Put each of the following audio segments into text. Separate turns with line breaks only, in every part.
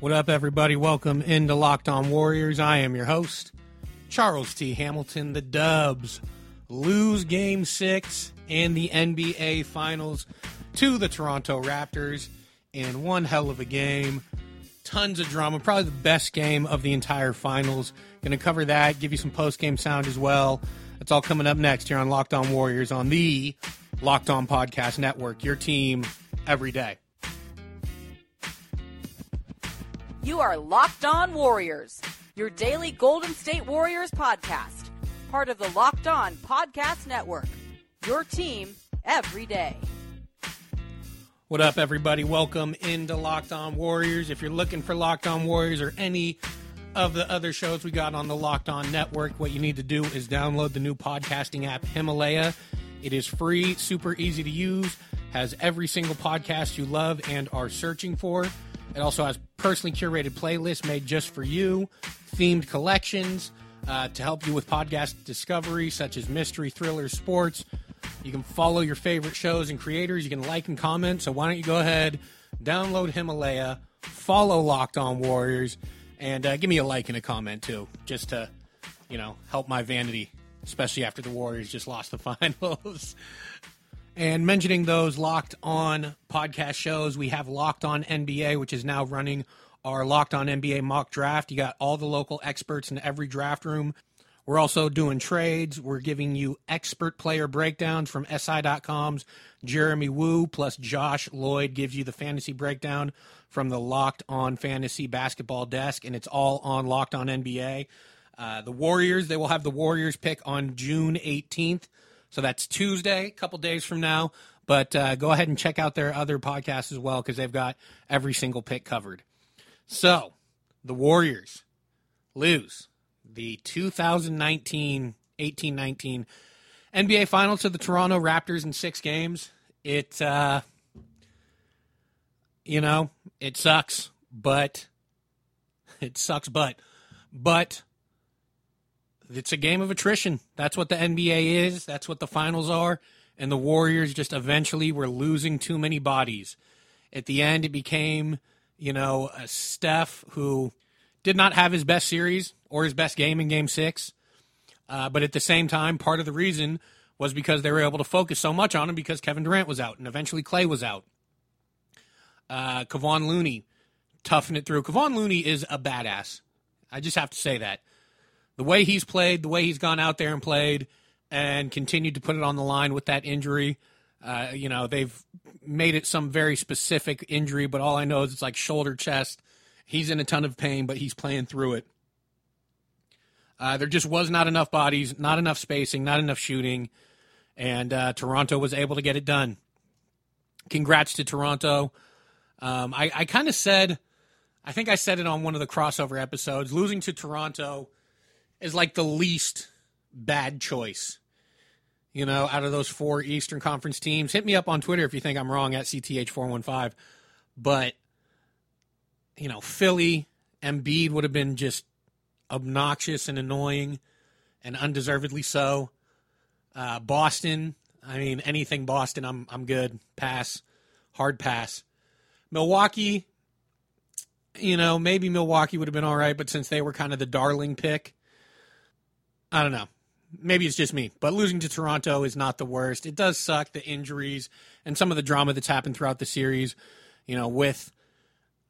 What up, everybody? Welcome into Locked On Warriors. I am your host, Charles T. Hamilton. The Dubs lose game six in the NBA Finals to the Toronto Raptors in one hell of a game. Tons of drama, probably the best game of the entire finals. Going to cover that, give you some post game sound as well. That's all coming up next here on Locked On Warriors on the Locked On Podcast Network. Your team every day.
You are Locked On Warriors, your daily Golden State Warriors podcast, part of the Locked On Podcast Network. Your team every day.
What up, everybody? Welcome into Locked On Warriors. If you're looking for Locked On Warriors or any of the other shows we got on the Locked On Network, what you need to do is download the new podcasting app Himalaya. It is free, super easy to use, has every single podcast you love and are searching for. It also has personally curated playlists made just for you, themed collections uh, to help you with podcast discovery, such as mystery, thrillers, sports. You can follow your favorite shows and creators. You can like and comment. So why don't you go ahead, download Himalaya, follow Locked On Warriors, and uh, give me a like and a comment too, just to you know help my vanity, especially after the Warriors just lost the finals. And mentioning those locked on podcast shows, we have Locked On NBA, which is now running our Locked On NBA mock draft. You got all the local experts in every draft room. We're also doing trades. We're giving you expert player breakdowns from SI.com's Jeremy Woo, plus Josh Lloyd gives you the fantasy breakdown from the Locked On Fantasy Basketball Desk, and it's all on Locked On NBA. Uh, the Warriors, they will have the Warriors pick on June 18th. So that's Tuesday, a couple days from now. But uh, go ahead and check out their other podcasts as well because they've got every single pick covered. So the Warriors lose the 2019 18 19 NBA Finals to the Toronto Raptors in six games. It, uh, you know, it sucks, but it sucks, but, but it's a game of attrition. That's what the NBA is. That's what the finals are. And the Warriors just eventually were losing too many bodies. At the end, it became, you know, a Steph who did not have his best series or his best game in game six. Uh, but at the same time, part of the reason was because they were able to focus so much on him because Kevin Durant was out and eventually Klay was out. Uh, Kevon Looney toughened it through. Kevon Looney is a badass. I just have to say that the way he's played, the way he's gone out there and played, and continued to put it on the line with that injury. Uh, you know, they've made it some very specific injury, but all I know is it's like shoulder, chest. He's in a ton of pain, but he's playing through it. Uh, there just was not enough bodies, not enough spacing, not enough shooting, and uh, Toronto was able to get it done. Congrats to Toronto. Um, I, I kind of said, I think I said it on one of the crossover episodes, losing to Toronto is like the least bad choice. You know, out of those four Eastern Conference teams, hit me up on Twitter if you think I'm wrong at CTH415. But, you know, Philly, Embiid would have been just obnoxious and annoying and undeservedly so. Uh, Boston, I mean, anything Boston, I'm, I'm good. Pass. Hard pass. Milwaukee, you know, maybe Milwaukee would have been all right, but since they were kind of the darling pick, I don't know. Maybe it's just me, but losing to Toronto is not the worst. It does suck the injuries and some of the drama that's happened throughout the series. You know, with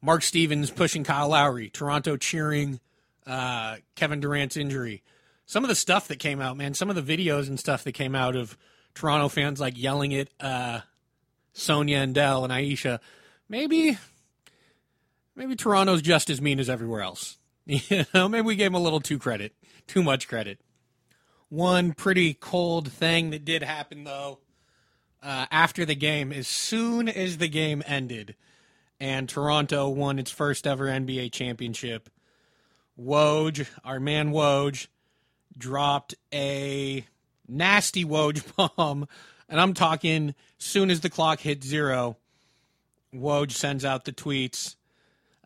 Mark Stevens pushing Kyle Lowry, Toronto cheering uh, Kevin Durant's injury. Some of the stuff that came out, man, some of the videos and stuff that came out of Toronto fans like yelling at uh, Sonya and Dell and Ayesha. Maybe, maybe Toronto's just as mean as everywhere else. You know, maybe we gave them a little too credit, too much credit. One pretty cold thing that did happen though, uh, after the game, as soon as the game ended, and Toronto won its first ever NBA championship, Woj, our man Woj, dropped a nasty Woj bomb, and I'm talking soon as the clock hit zero, Woj sends out the tweets.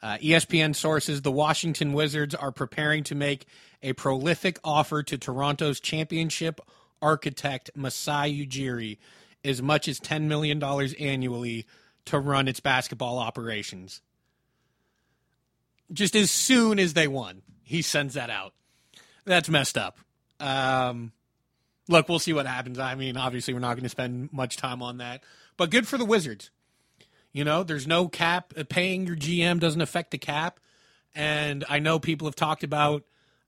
Uh, ESPN sources the Washington Wizards are preparing to make a prolific offer to Toronto's championship architect Masai Ujiri as much as $10 million annually to run its basketball operations. just as soon as they won, he sends that out. That's messed up. Um, look, we'll see what happens. I mean, obviously, we're not going to spend much time on that, but good for the Wizards. You know, there's no cap. Paying your GM doesn't affect the cap. And I know people have talked about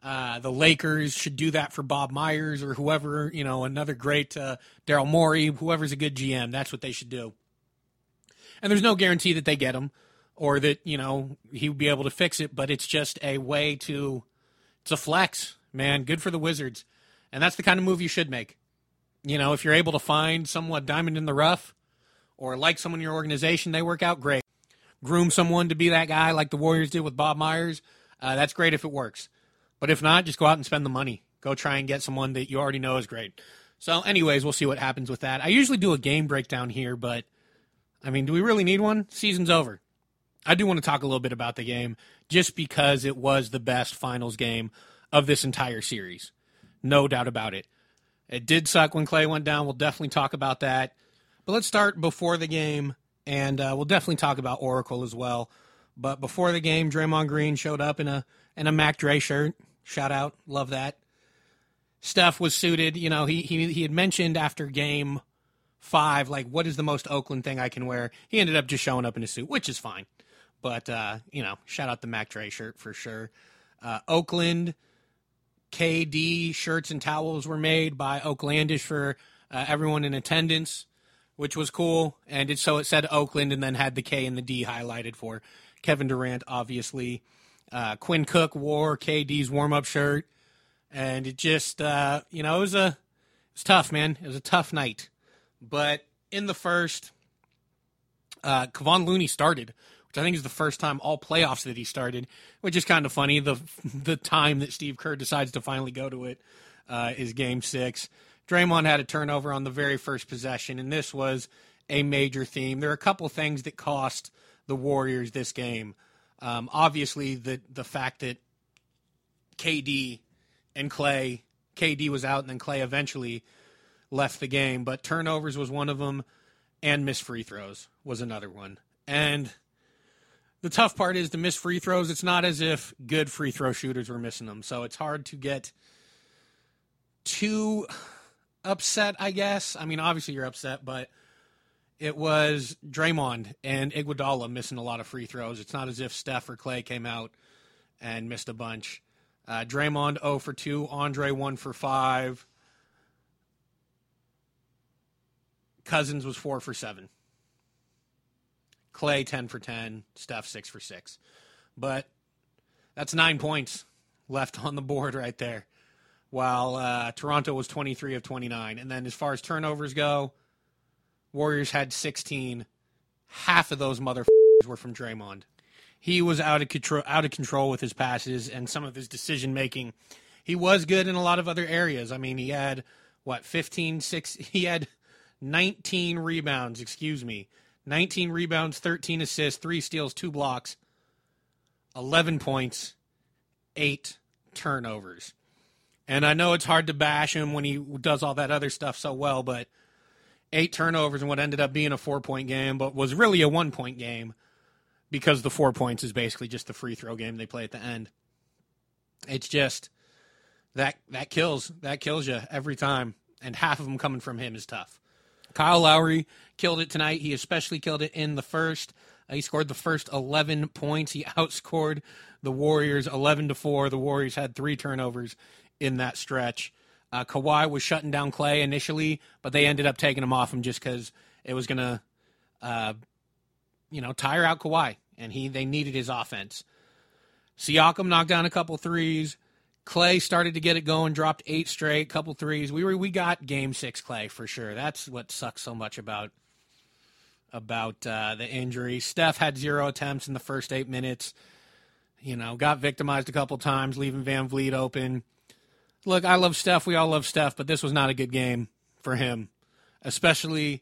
uh, the Lakers should do that for Bob Myers or whoever, you know, another great uh, Daryl Morey, whoever's a good GM. That's what they should do. And there's no guarantee that they get him or that, you know, he would be able to fix it, but it's just a way to, it's a flex, man. Good for the Wizards. And that's the kind of move you should make. You know, if you're able to find somewhat diamond in the rough or like someone in your organization, they work out great. Groom someone to be that guy like the Warriors did with Bob Myers. Uh, that's great if it works. But if not, just go out and spend the money. Go try and get someone that you already know is great. So, anyways, we'll see what happens with that. I usually do a game breakdown here, but I mean, do we really need one? Season's over. I do want to talk a little bit about the game just because it was the best finals game of this entire series. No doubt about it. It did suck when Klay went down. We'll definitely talk about that. But let's start before the game, and uh, we'll definitely talk about Oracle as well. But before the game, Draymond Green showed up in a in a Mac Dre shirt. Shout out, love that. Steph was suited. You know, he he he had mentioned after game five, like, what is the most Oakland thing I can wear? He ended up just showing up in a suit, which is fine. But uh, you know, shout out the Mac Dre shirt for sure. Uh, Oakland KD shirts and towels were made by Oaklandish for uh, everyone in attendance, which was cool. And it, so it said Oakland and then had the K and the D highlighted for Kevin Durant, obviously. Uh, Quinn Cook wore KD's warm up shirt. And it just, uh, you know, it was a, it was tough, man. It was a tough night. But in the first, uh, Kevon Looney started, which I think is the first time all playoffs that he started, which is kind of funny. The the time that Steve Kerr decides to finally go to it uh, is Game Six. Draymond had a turnover on the very first possession, and this was a major theme. There are a couple things that cost the Warriors this game. Um, obviously, the the fact that KD and Klay, KD was out, and then Klay eventually left the game. But turnovers was one of them, and missed free throws was another one. And the tough part is to miss free throws. It's not as if good free throw shooters were missing them, so it's hard to get too upset. I guess. I mean, obviously you're upset, but it was Draymond and Iguodala missing a lot of free throws. It's not as if Steph or Klay came out and missed a bunch. Uh, Draymond 0 for 2, Andre 1 for 5. Cousins was 4 for 7. Klay 10 for 10, Steph 6 for 6. But that's nine points left on the board right there. While uh, Toronto was 23 of 29. And then as far as turnovers go, Warriors had 16. Half of those motherfuckers were from Draymond. He was out of control, out of control with his passes and some of his decision making. He was good in a lot of other areas. I mean, he had what 15 6 he had 19 rebounds, excuse me. 19 rebounds, 13 assists, 3 steals, 2 blocks, 11 points, 8 turnovers. And I know it's hard to bash him when he does all that other stuff so well, but eight turnovers in what ended up being a four point game, but was really a one point game because the four points is basically just the free throw game they play at the end. It's just that that kills that kills you every time, and half of them coming from him is tough. Kyle Lowry killed it tonight. He especially killed it in the first. Uh, he scored the first 11 points. He outscored the Warriors 11 to 4. The Warriors had three turnovers in that stretch. Uh, Kawhi was shutting down Klay initially, but they ended up taking him off him just because it was going to, uh, you know, tire out Kawhi, and he they needed his offense. Siakam knocked down a couple threes. Klay started to get it going, dropped eight straight, couple threes. We were we got game six Klay for sure. That's what sucks so much about about uh, the injury. Steph had zero attempts in the first eight minutes. You know, got victimized a couple times, leaving VanVleet open look, I love Steph. We all love Steph, but this was not a good game for him, especially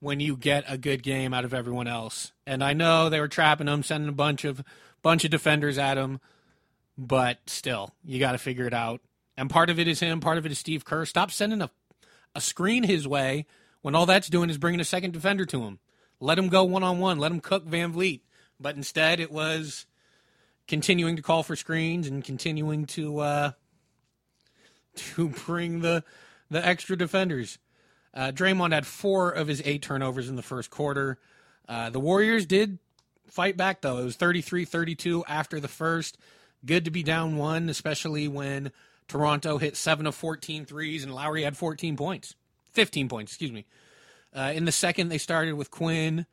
when you get a good game out of everyone else. And I know they were trapping him, sending a bunch of bunch of defenders at him, but still, you got to figure it out. And part of it is him, part of it is Steve Kerr. Stop sending a a screen his way when all that's doing is bringing a second defender to him. Let him go one on one. Let him cook VanVleet. But instead, it was continuing to call for screens and continuing to uh, to bring the the extra defenders. Uh, Draymond had four of his eight turnovers in the first quarter. Uh, the Warriors did fight back, though. It was 33 32 after the first. Good to be down one, especially when Toronto hit 7 of 14 threes and Lowry had 14 points. 15 points, excuse me. Uh, in the second, they started with Quinn,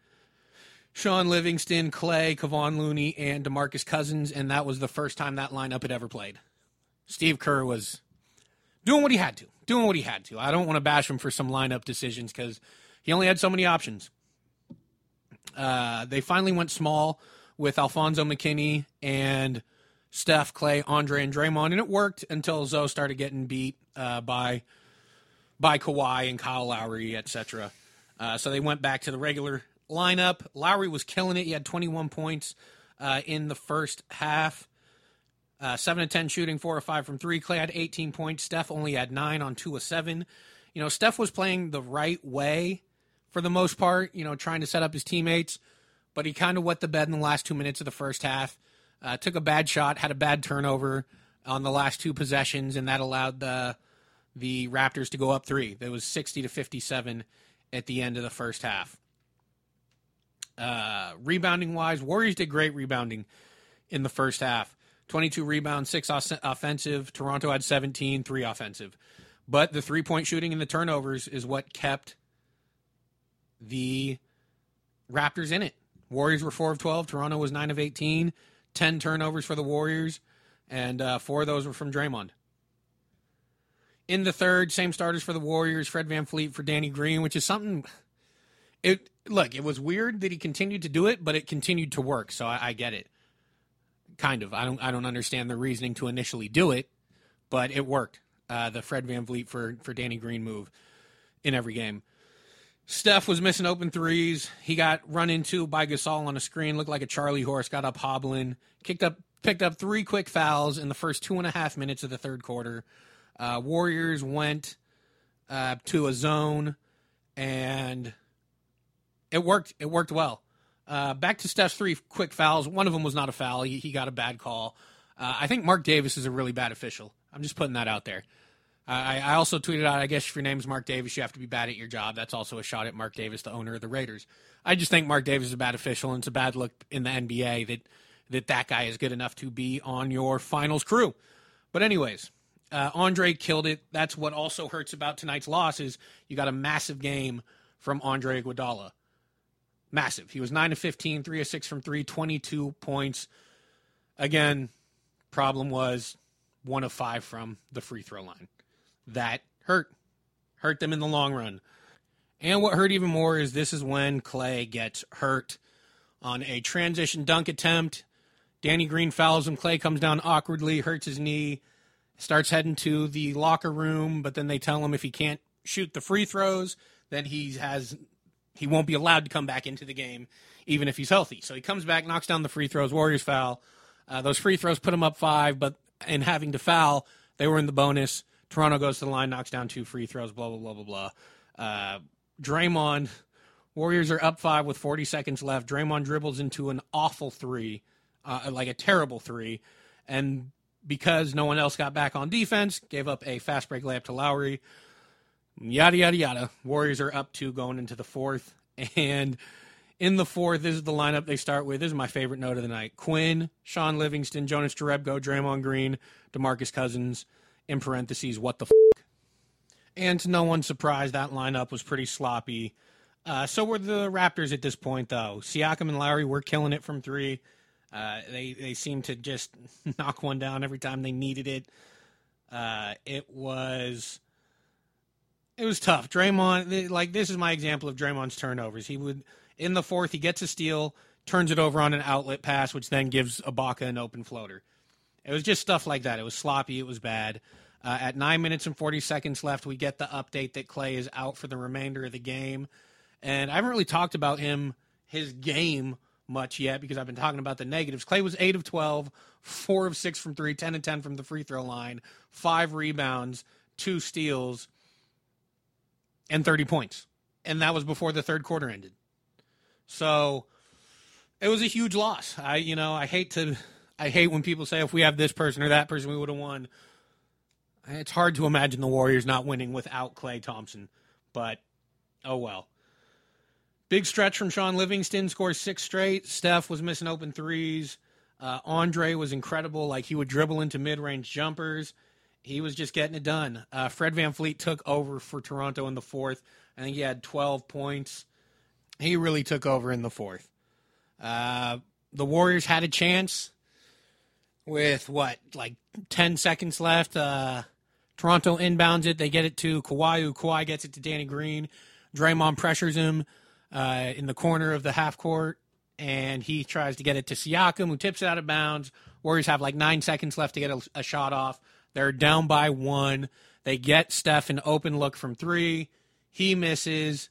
Shaun Livingston, Klay, Kevon Looney, and DeMarcus Cousins, and that was the first time that lineup had ever played. Steve Kerr was doing what he had to, doing what he had to. I don't want to bash him for some lineup decisions because he only had so many options. Uh, they finally went small with Alfonzo McKinnie and Steph, Klay, Andre, and Draymond, and it worked until Zoe started getting beat uh, by by Kawhi and Kyle Lowry, etc. Uh, so they went back to the regular lineup. Lowry was killing it. He had 21 points uh, in the first half. Uh, 7 to 10 shooting, 4 or 5 from 3. Klay had 18 points. Steph only had 9 on 2 of 7. You know, Steph was playing the right way for the most part, you know, trying to set up his teammates, but he kind of wet the bed in the last two minutes of the first half. Uh, took a bad shot, had a bad turnover on the last two possessions, and that allowed the the Raptors to go up three. There was 60 to 57 at the end of the first half. Uh, rebounding wise, Warriors did great rebounding in the first half. 22 rebounds, six offensive. Toronto had 17, three offensive. But the three point shooting and the turnovers is what kept the Raptors in it. Warriors were 4 of 12. Toronto was 9 of 18. 10 turnovers for the Warriors, and uh, four of those were from Draymond. In the third, same starters for the Warriors. Fred VanVleet for Danny Green, which is something. It look, it was weird that he continued to do it, but it continued to work. So I, I get it. Kind of. I don't. I don't understand the reasoning to initially do it, but it worked. Uh, the Fred VanVleet for for Danny Green move in every game. Steph was missing open threes. He got run into by Gasol on a screen, looked like a Charlie horse, got up hobbling, kicked up, picked up three quick fouls in the first two and a half minutes of the third quarter. Uh, Warriors went uh, to a zone, and it worked. It worked well. Uh, back to Steph's three quick fouls. One of them was not a foul. He, he got a bad call. Uh, I think Marc Davis is a really bad official. I'm just putting that out there. I, I also tweeted out, I guess if your name's Mark Davis, you have to be bad at your job. That's also a shot at Mark Davis, the owner of the Raiders. I just think Marc Davis is a bad official, and it's a bad look in the NBA that that that guy is good enough to be on your finals crew. But anyways, uh, Andre killed it. That's what also hurts about tonight's loss is you got a massive game from Andre Iguodala. Massive. He was 9 of 15, 3 of 6 from 3, 22 points. Again, problem was 1 of 5 from the free throw line that hurt, hurt them in the long run. And what hurt even more is this is when Klay gets hurt on a transition dunk attempt. Danny Green fouls him. Klay comes down awkwardly, hurts his knee, starts heading to the locker room, but then they tell him if he can't shoot the free throws, then he has he won't be allowed to come back into the game, even if he's healthy. So he comes back, knocks down the free throws. Warriors foul. Uh, those free throws put him up five, but in having to foul, they were in the bonus. Toronto goes to the line, knocks down two free throws, blah, blah, blah, blah, blah. Uh, Draymond, Warriors are up five with 40 seconds left. Draymond dribbles into an awful three, uh, like a terrible three. And because no one else got back on defense, gave up a fast break layup to Lowry. Yada, yada, yada. Warriors are up two going into the fourth. And in the fourth, this is the lineup they start with. This is my favorite note of the night Quinn, Shaun Livingston, Jonas Jerebko, Draymond Green, Demarcus Cousins in parentheses, what the f-? And to no one's surprise, that lineup was pretty sloppy. Uh, so were the Raptors at this point, though. Siakam and Lowry were killing it from three. Uh, they they seemed to just knock one down every time they needed it. Uh, it was it was tough. Draymond, like this is my example of Draymond's turnovers. He would in the fourth, he gets a steal, turns it over on an outlet pass, which then gives Ibaka an open floater. It was just stuff like that. It was sloppy. It was bad. Uh, at nine minutes and 40 seconds left, we get the update that Klay is out for the remainder of the game. And I haven't really talked about him, his game, much yet because I've been talking about the negatives. Klay was 8 of 12, 4 of 6 from 3, 10 and 10 from the free throw line, 5 rebounds, 2 steals, and 30 points. And that was before the third quarter ended. So it was a huge loss. I, you know, I hate to I hate when people say if we have this person or that person, we would have won. It's hard to imagine the Warriors not winning without Klay Thompson, but oh well. Big stretch from Shaun Livingston, scores six straight. Steph was missing open threes. Uh, Andre was incredible. Like he would dribble into mid range jumpers. He was just getting it done. Uh, Fred VanVleet took over for Toronto in the fourth. I think he had 12 points. He really took over in the fourth. Uh, the Warriors had a chance with what, like 10 seconds left. Uh, Toronto inbounds it. They get it to Kawhi. Kawhi gets it to Danny Green. Draymond pressures him uh, in the corner of the half court, and he tries to get it to Siakam, who tips it out of bounds. Warriors have like nine seconds left to get a, a shot off. They're down by one. They get Steph an open look from three. He misses.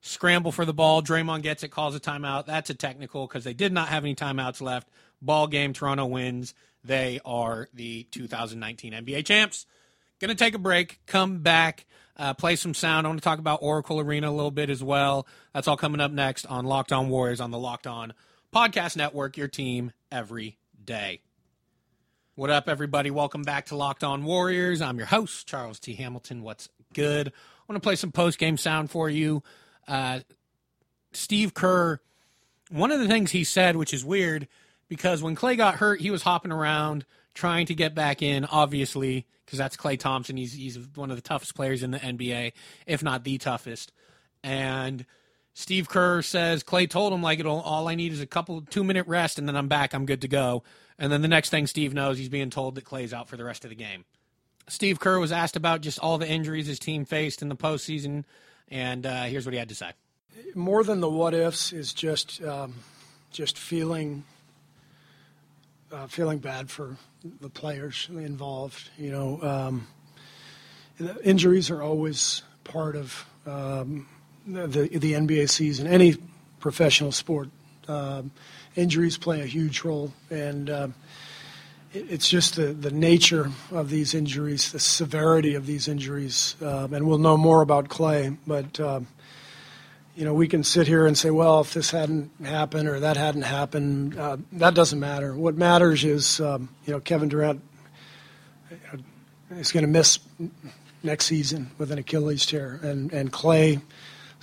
Scramble for the ball. Draymond gets it, calls a timeout. That's a technical because they did not have any timeouts left. Ball game. Toronto wins. They are the 2019 NBA champs. Going to take a break, come back, uh, play some sound. I want to talk about Oracle Arena a little bit as well. That's all coming up next on Locked On Warriors on the Locked On Podcast Network, your team every day. What up, everybody? Welcome back to Locked On Warriors. I'm your host, Charles T. Hamilton. What's good? I want to play some post game sound for you. Uh, Steve Kerr, one of the things he said, which is weird, because when Klay got hurt, he was hopping around trying to get back in, obviously, because that's Klay Thompson. He's, he's one of the toughest players in the NBA, if not the toughest. And Steve Kerr says Klay told him, like, it'll, all I need is a couple, two minute rest, and then I'm back. I'm good to go. And then the next thing Steve knows, he's being told that Klay's out for the rest of the game. Steve Kerr was asked about just all the injuries his team faced in the postseason, and uh, here's what he had to say.
More than the what ifs is just um, just feeling uh, feeling bad for the players involved. You know, um, injuries are always part of um, the the NBA season. Any professional sport, um, injuries play a huge role, and uh, it's just the, the nature of these injuries, the severity of these injuries, uh, and we'll know more about Klay, But uh, you know, we can sit here and say, well, if this hadn't happened or that hadn't happened, uh, that doesn't matter. What matters is, um, you know, Kevin Durant is going to miss next season with an Achilles tear, and and Klay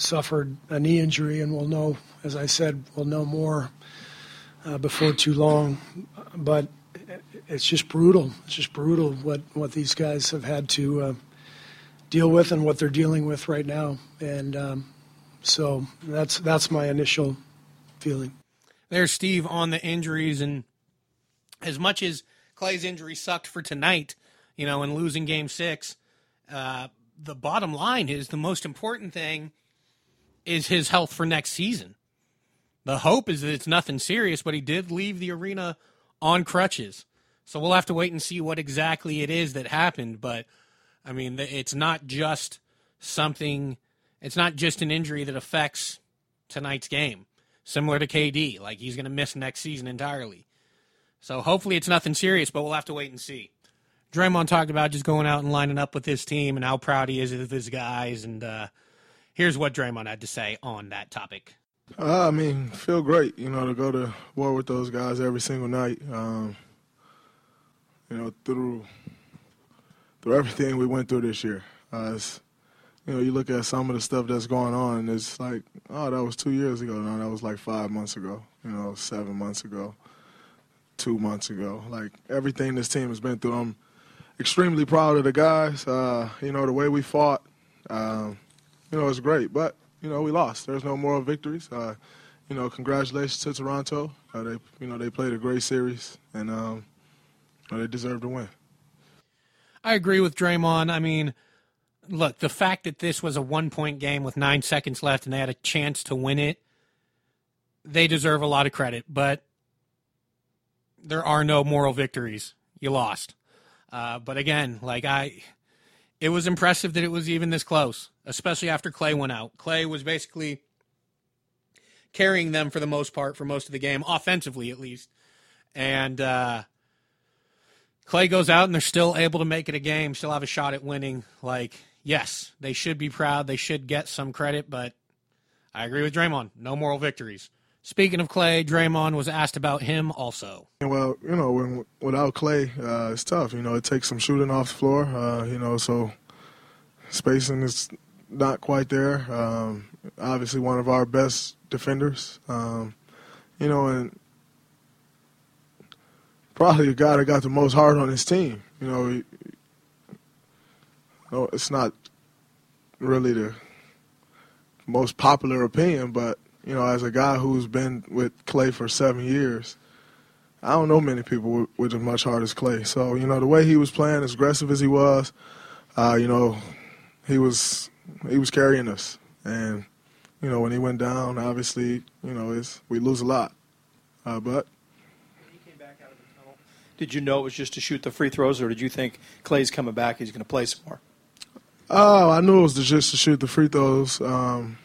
suffered a knee injury, and we'll know, as I said, we'll know more uh, before too long. But it's just brutal. It's just brutal what, what these guys have had to uh, deal with and what they're dealing with right now. And um, so that's that's my initial feeling.
There's Steve on the injuries, and as much as Klay's injury sucked for tonight, you know, and losing Game Six, uh, the bottom line is the most important thing is his health for next season. The hope is that it's nothing serious, but he did leave the arena on crutches. So we'll have to wait and see what exactly it is that happened. But I mean, it's not just something, it's not just an injury that affects tonight's game, similar to KD. Like he's going to miss next season entirely. So hopefully it's nothing serious, but we'll have to wait and see. Draymond talked about just going out and lining up with his team and how proud he is of his guys. And uh, here's what Draymond had to say on that topic.
Uh, I mean, feel great, you know, to go to war with those guys every single night. Um, you know, through through everything we went through this year. Uh, you know, you look at some of the stuff that's going on, and it's like, oh, that was two years ago. No, that was like five months ago. You know, seven months ago, two months ago. Like everything this team has been through, I'm extremely proud of the guys. Uh, you know, the way we fought, um, you know, it's great. But you know, we lost. There's no moral victories. Uh, you know, congratulations to Toronto. Uh, they, you know, they played a great series, and um, they deserve to win.
I agree with Draymond. I mean, look, the fact that this was a one point game with nine seconds left and they had a chance to win it, they deserve a lot of credit. But there are no moral victories. You lost. Uh, but again, like I, it was impressive that it was even this close, especially after Klay went out. Klay was basically carrying them for the most part for most of the game, offensively at least. And uh, Klay goes out and they're still able to make it a game, still have a shot at winning. Like, yes, they should be proud. They should get some credit, but I agree with Draymond. No moral victories. Speaking of Klay, Draymond was asked about him also.
Well, you know, when, without Klay, uh, it's tough. You know, it takes some shooting off the floor. Uh, you know, so spacing is not quite there. Um, obviously, one of our best defenders. Um, you know, and probably the guy that got the most heart on his team. You know, he, it's not really the most popular opinion, but you know, as a guy who's been with Klay for seven years, I don't know many people with, with as much heart as Klay. So, you know, the way he was playing, as aggressive as he was, uh, you know, he was he was carrying us. And, you know, when he went down, obviously, you know, it's, we lose a lot. Uh, but
did you know it was just to shoot the free throws, or did you think Klay's coming back? He's going to play some more.
Oh, I knew it was just to shoot the free throws. Um,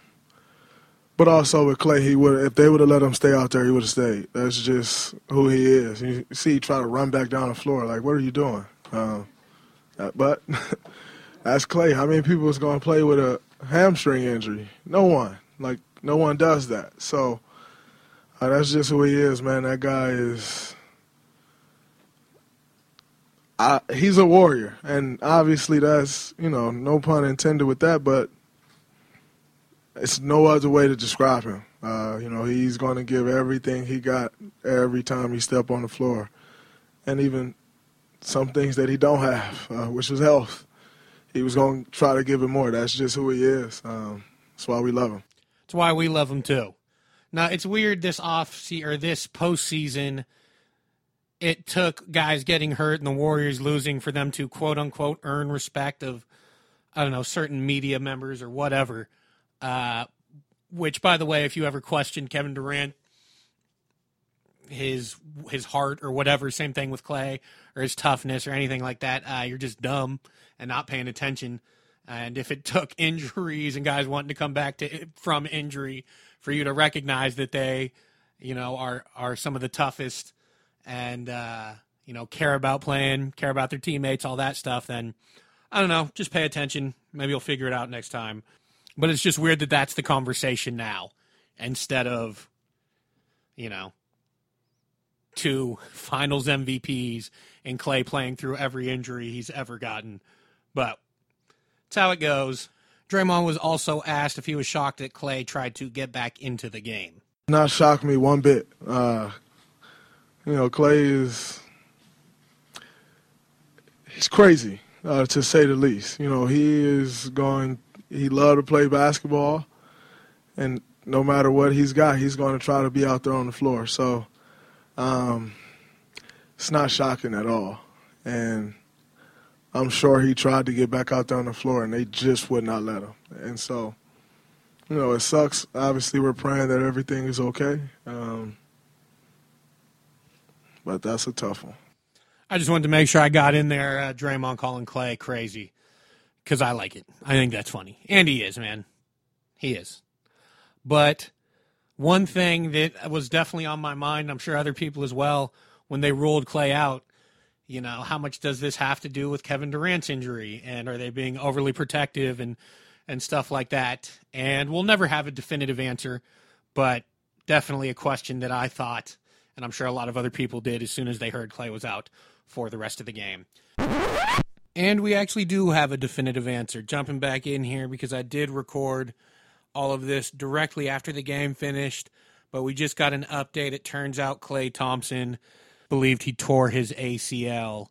but also with Klay, he would if they would have let him stay out there, he would have stayed. That's just who he is. You see, he try to run back down the floor. Like, what are you doing? Um, uh, but that's Klay How many people is going to play with a hamstring injury? No one. Like, no one does that. So uh, that's just who he is, man. That guy is. I, he's a warrior, and obviously that's you know no pun intended with that, but it's no other way to describe him. Uh, you know, he's going to give everything he got every time he step on the floor, and even some things that he don't have, uh, which is health. He was going to try to give it more. That's just who he is. Um, that's why we love him.
That's why we love him too. Now it's weird this off season or this postseason. It took guys getting hurt and the Warriors losing for them to quote unquote earn respect of I don't know certain media members or whatever. Uh, which, by the way, if you ever question Kevin Durant, his his heart or whatever, same thing with Klay or his toughness or anything like that, uh, you're just dumb and not paying attention. And if it took injuries and guys wanting to come back to from injury for you to recognize that they, you know, are are some of the toughest and uh, you know care about playing, care about their teammates, all that stuff, then I don't know, just pay attention. Maybe you'll figure it out next time. But it's just weird that that's the conversation now instead of, you know, two finals MVPs and Klay playing through every injury he's ever gotten. But that's how it goes. Draymond was also asked if he was shocked that Klay tried to get back into the game.
Not shocked me one bit. Uh, you know, Klay is he's crazy uh, to say the least. You know, he is going he loved to play basketball, and no matter what he's got, he's going to try to be out there on the floor. So um, it's not shocking at all. And I'm sure he tried to get back out there on the floor, and they just would not let him. And so, you know, it sucks. Obviously, we're praying that everything is okay. Um, but that's a tough one.
I just wanted to make sure I got in there. Uh, Draymond calling Klay crazy because I like it. I think that's funny. And he is, man. He is. But one thing that was definitely on my mind, I'm sure other people as well, when they ruled Klay out, you know, how much does this have to do with Kevin Durant's injury? And are they being overly protective and, and stuff like that? And we'll never have a definitive answer, but definitely a question that I thought, and I'm sure a lot of other people did as soon as they heard Klay was out for the rest of the game. And we actually do have a definitive answer. Jumping back in here because I did record all of this directly after the game finished, but we just got an update. It turns out Klay Thompson believed he tore his ACL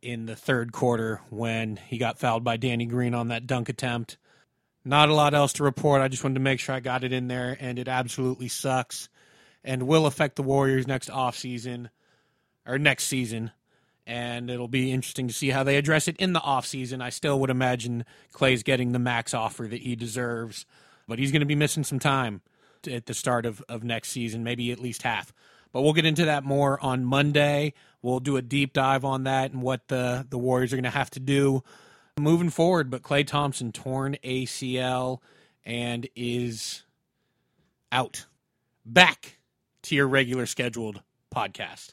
in the third quarter when he got fouled by Danny Green on that dunk attempt. Not a lot else to report. I just wanted to make sure I got it in there, and it absolutely sucks and will affect the Warriors next offseason or next season and it'll be interesting to see how they address it in the offseason. I still would imagine Klay's getting the max offer that he deserves, but he's going to be missing some time at the start of, of next season, maybe at least half. But we'll get into that more on Monday. We'll do a deep dive on that and what the, the Warriors are going to have to do moving forward. But Klay Thompson torn ACL and is out. Back to your regular scheduled podcast.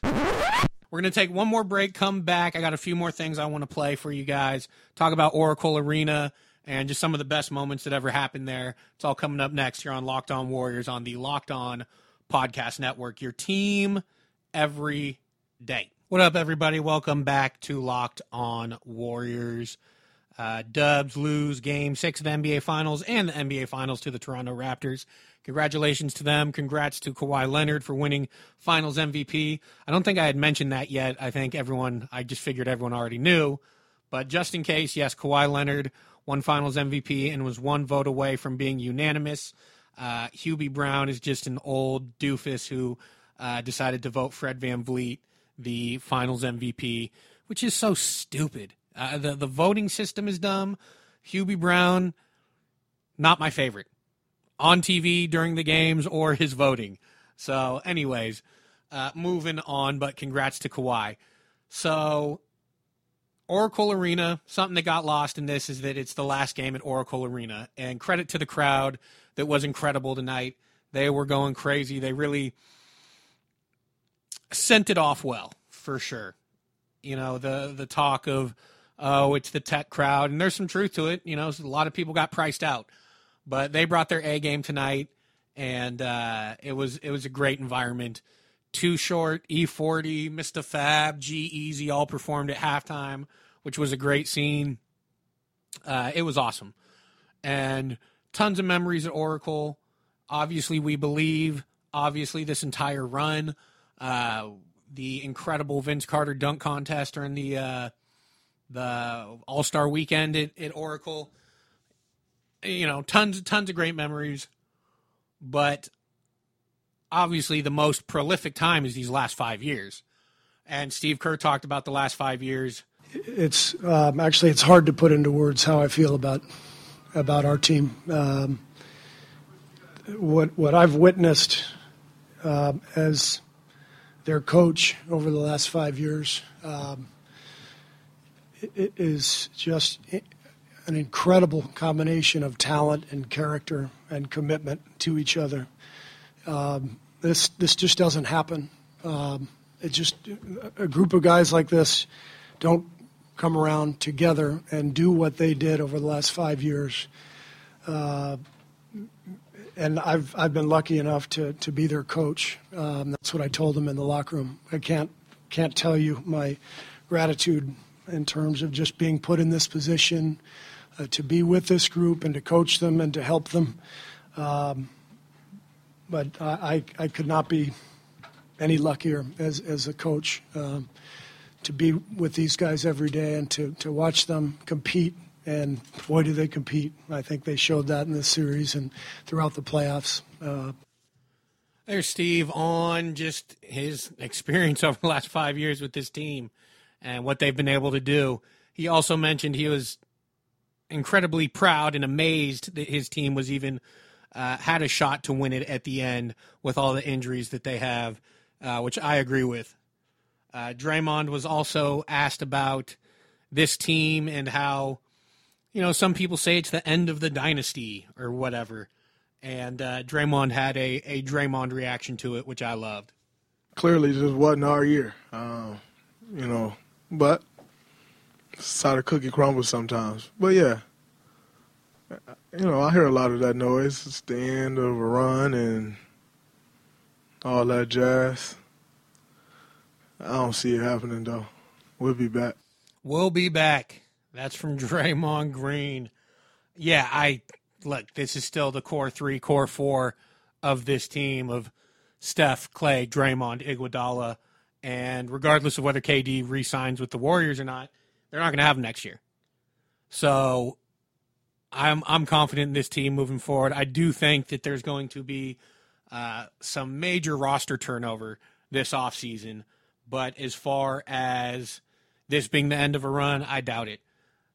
We're going to take one more break, come back. I got a few more things I want to play for you guys. Talk about Oracle Arena and just some of the best moments that ever happened there. It's all coming up next here on Locked On Warriors on the Locked On Podcast Network, your team every day. What up, everybody? Welcome back to Locked On Warriors. Uh, dubs lose game six of NBA Finals and the NBA Finals to the Toronto Raptors. Congratulations to them. Congrats to Kawhi Leonard for winning Finals MVP. I don't think I had mentioned that yet. I think everyone, I just figured everyone already knew. But just in case, yes, Kawhi Leonard won Finals MVP and was one vote away from being unanimous. Uh, Hubie Brown is just an old doofus who uh, decided to vote Fred VanVleet the Finals MVP, which is so stupid. Uh, the the voting system is dumb. Hubie Brown, not my favorite on TV during the games or his voting. So, anyways, uh, moving on. But congrats to Kawhi. So, Oracle Arena. Something that got lost in this is that it's the last game at Oracle Arena, and credit to the crowd that was incredible tonight. They were going crazy. They really sent it off well for sure. You know the the talk of oh it's the tech crowd and there's some truth to it. You know a lot of people got priced out, but they brought their A game tonight and uh, it was it was a great environment. Too short, E40, Mr. Fab, G-Eazy all performed at halftime, which was a great scene. Uh, it was awesome, and tons of memories at Oracle. Obviously, we believe. Obviously, this entire run uh, the incredible Vince Carter dunk contest during the uh, the All Star weekend at, at, Oracle. You know, tons tons of great memories, but obviously the most prolific time is these last five years. And Steve Kerr talked about the last five years.
It's um, actually it's hard to put into words how I feel about about our team. Um, what what I've witnessed uh, as their coach over the last five years um, it is just an incredible combination of talent and character and commitment to each other. Um, this this just doesn't happen. Um, it just a group of guys like this don't come around together and do what they did over the last five years. Uh, and I've I've been lucky enough to to be their coach. Um, that's what I told them in the locker room. I can't can't tell you my gratitude in terms of just being put in this position uh, to be with this group and to coach them and to help them. Um, but I, I, could not be any luckier as as a coach um, to be with these guys every day and to to watch them compete and boy, do they compete! I think they showed that in this series and throughout the playoffs. Uh,
There's Steve on just his experience over the last five years with this team and what they've been able to do. He also mentioned he was incredibly proud and amazed that his team was even uh, had a shot to win it at the end with all the injuries that they have, uh, which I agree with. Uh, Draymond was also asked about this team and how you know, some people say it's the end of the dynasty or whatever. And uh, Draymond had a, a Draymond reaction to it, which I loved.
Clearly, this wasn't our year, um, you know. But it's how the cookie crumbles sometimes. But yeah, you know, I hear a lot of that noise. It's the end of and all that jazz. I don't see it happening though. We'll be back.
We'll be back. That's from Draymond Green. Yeah, I look. This is still the core three, core four of this team of Steph, Klay, Draymond, Iguodala, and regardless of whether KD re-signs with the Warriors or not, they're not going to have him next year. So I'm I'm confident in this team moving forward. I do think that there's going to be uh, some major roster turnover this offseason, but as far as this being the end of a run, I doubt it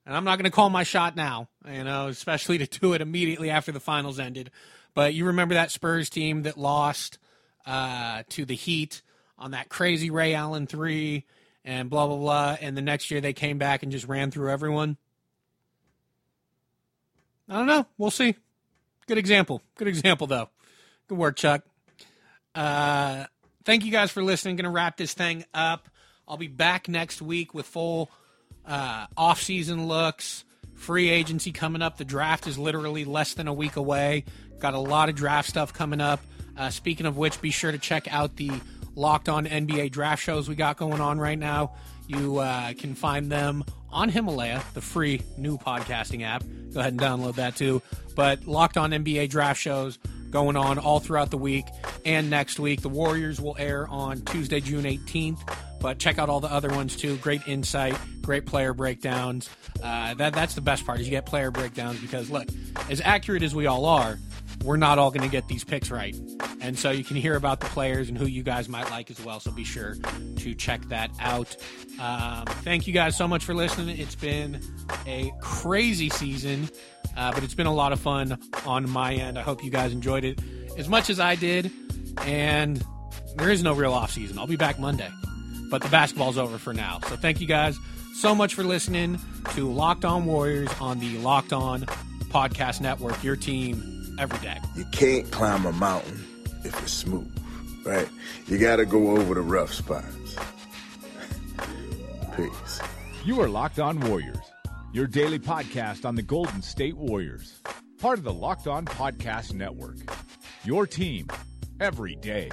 and I'm not going to call my shot now, you know, especially to do it immediately after the finals ended. But you remember that Spurs team that lost uh, to the Heat on that crazy Ray Allen three and blah, blah, blah. And the next year they came back and just ran through everyone. I don't know. We'll see. Good example. Good example, though. Good work, Chuck. Uh, thank you guys for listening. Going to wrap this thing up. I'll be back next week with full uh, off-season looks, free agency coming up. The draft is literally less than a week away. Got a lot of draft stuff coming up. Uh, speaking of which, be sure to check out the Locked On NBA draft shows we got going on right now. You uh, can find them on Himalaya, the free new podcasting app. Go ahead and download that too. But Locked On NBA draft shows going on all throughout the week and next week. The Warriors will air on Tuesday, June 18th. But check out all the other ones too. Great insight, great player breakdowns. Uh, that that's the best part is you get player breakdowns because look, as accurate as we all are, we're not all going to get these picks right. And so you can hear about the players and who you guys might like as well. So be sure to check that out. Um, thank you guys so much for listening. It's been a crazy season, uh, but it's been a lot of fun on my end. I hope you guys enjoyed it as much as I did. And there is no real off season. I'll be back Monday, but the basketball's over for now. So thank you guys so much for listening to Locked On Warriors on the Locked On Podcast Network. Your team every day.
You can't climb a mountain if it's smooth, right? You got to go over the rough spots. Peace.
You are Locked On Warriors, your daily podcast on the Golden State Warriors, part of the Locked On Podcast Network. Your team every day.